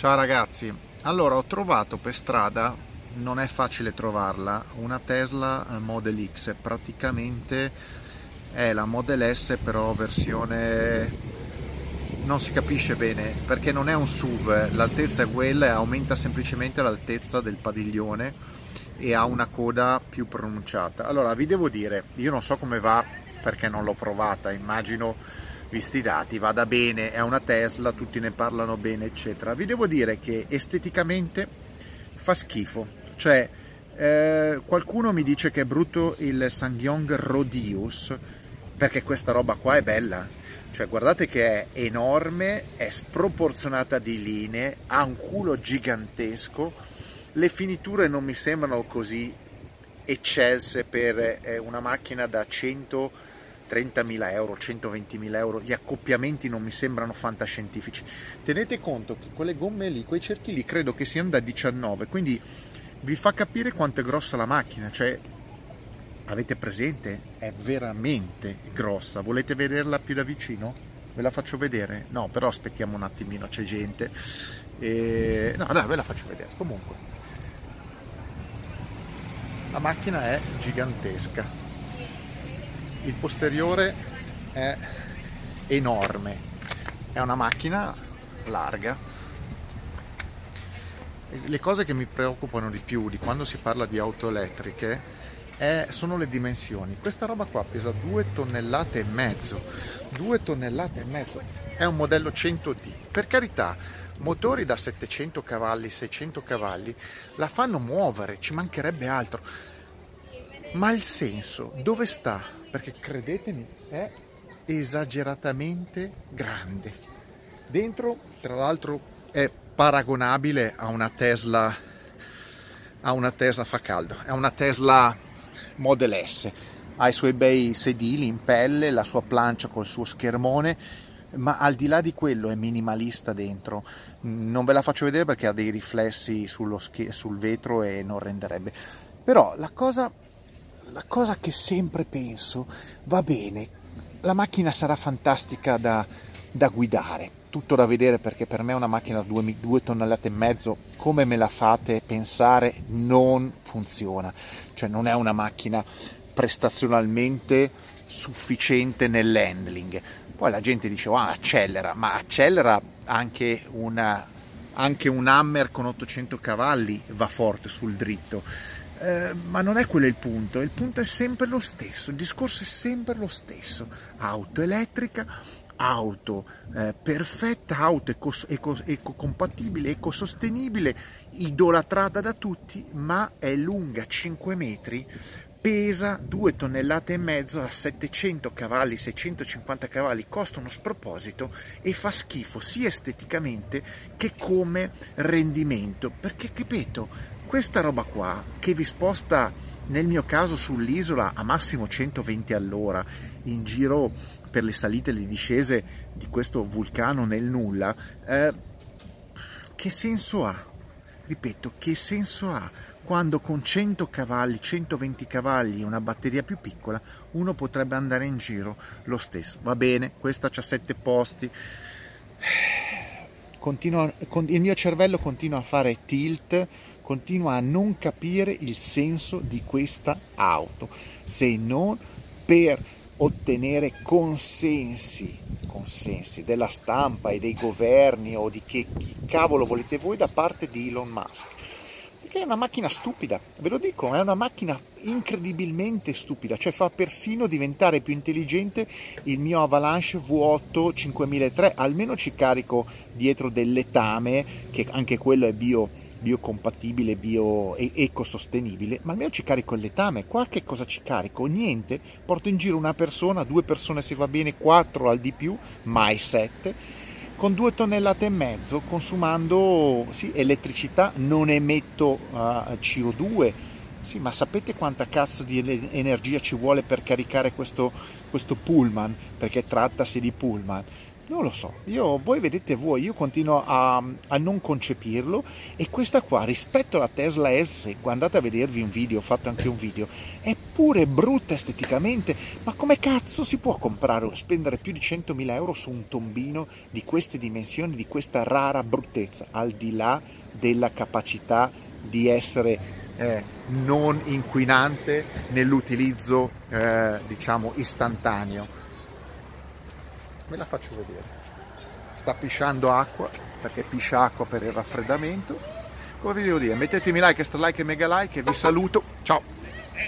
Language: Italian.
Ciao ragazzi, allora ho trovato per strada, non è facile trovarla, una Tesla eh, Model X, praticamente è la Model S però versione non si capisce bene perché non è un SUV, l'altezza è quella aumenta semplicemente l'altezza del padiglione e ha una coda più pronunciata. Allora vi devo dire, io non so come va perché non l'ho provata, immagino visti i dati, vada bene, è una Tesla, tutti ne parlano bene, eccetera. Vi devo dire che esteticamente fa schifo, cioè eh, qualcuno mi dice che è brutto il Sangyong Rodius perché questa roba qua è bella, cioè guardate che è enorme, è sproporzionata di linee, ha un culo gigantesco, le finiture non mi sembrano così eccelse per eh, una macchina da 100 30.000 euro, 120.000 euro, gli accoppiamenti non mi sembrano fantascientifici. Tenete conto che quelle gomme lì, quei cerchi lì, credo che siano da 19, quindi vi fa capire quanto è grossa la macchina, cioè avete presente? È veramente grossa. Volete vederla più da vicino? Ve la faccio vedere? No, però aspettiamo un attimino, c'è gente. E... No, dai, ve la faccio vedere. Comunque, la macchina è gigantesca il posteriore è enorme, è una macchina larga. Le cose che mi preoccupano di più di quando si parla di auto elettriche è, sono le dimensioni. Questa roba qua pesa 2 tonnellate e mezzo, 2 tonnellate e mezzo, è un modello 100D. Per carità, motori da 700 cavalli, 600 cavalli la fanno muovere, ci mancherebbe altro ma il senso dove sta? Perché credetemi, è esageratamente grande. Dentro, tra l'altro, è paragonabile a una Tesla, a una Tesla fa caldo, è una Tesla Model S. Ha i suoi bei sedili in pelle, la sua plancia col suo schermone, ma al di là di quello è minimalista dentro. Non ve la faccio vedere perché ha dei riflessi sch- sul vetro e non renderebbe. Però la cosa la cosa che sempre penso, va bene, la macchina sarà fantastica da, da guidare, tutto da vedere perché per me una macchina da 2 tonnellate e mezzo, come me la fate pensare, non funziona. Cioè non è una macchina prestazionalmente sufficiente nell'handling. Poi la gente dice, oh, accelera, ma accelera anche una, anche un Hammer con 800 cavalli va forte sul dritto eh, ma non è quello il punto, il punto è sempre lo stesso, il discorso è sempre lo stesso. Auto elettrica, auto eh, perfetta, auto eco, eco, ecocompatibile, ecosostenibile, idolatrata da tutti, ma è lunga 5 metri, pesa 2 tonnellate e mezzo a 700 cavalli, 650 cavalli, costa uno sproposito e fa schifo sia esteticamente che come rendimento, perché ripeto, questa roba qua che vi sposta nel mio caso sull'isola a massimo 120 all'ora in giro per le salite e le discese di questo vulcano nel nulla, eh, che senso ha? Ripeto, che senso ha quando con 100 cavalli, 120 cavalli e una batteria più piccola uno potrebbe andare in giro lo stesso. Va bene, questa c'ha 7 posti. Continua, il mio cervello continua a fare tilt continua a non capire il senso di questa auto, se non per ottenere consensi, consensi della stampa e dei governi o di che chi cavolo volete voi da parte di Elon Musk. Perché è una macchina stupida, ve lo dico, è una macchina incredibilmente stupida, cioè fa persino diventare più intelligente il mio Avalanche V8 5003, almeno ci carico dietro del letame, che anche quello è bio biocompatibile, bio ecosostenibile, ma almeno ci carico il letame. Qua che cosa ci carico? Niente. Porto in giro una persona, due persone se va bene, quattro al di più, mai sette, con due tonnellate e mezzo, consumando sì, elettricità, non emetto uh, CO2. Sì, ma sapete quanta cazzo di energia ci vuole per caricare questo, questo pullman? Perché trattasi di pullman Non lo so, io, voi vedete voi, io continuo a, a, non concepirlo e questa qua rispetto alla Tesla S, andate a vedervi un video, ho fatto anche un video, è pure brutta esteticamente, ma come cazzo si può comprare o spendere più di 100.000 euro su un tombino di queste dimensioni, di questa rara bruttezza, al di là della capacità di essere eh, non inquinante nell'utilizzo eh, diciamo istantaneo ve la faccio vedere. Sta pisciando acqua perché piscia acqua per il raffreddamento. Come vi devo dire mettetemi like, extra like e mega like e vi saluto. Ciao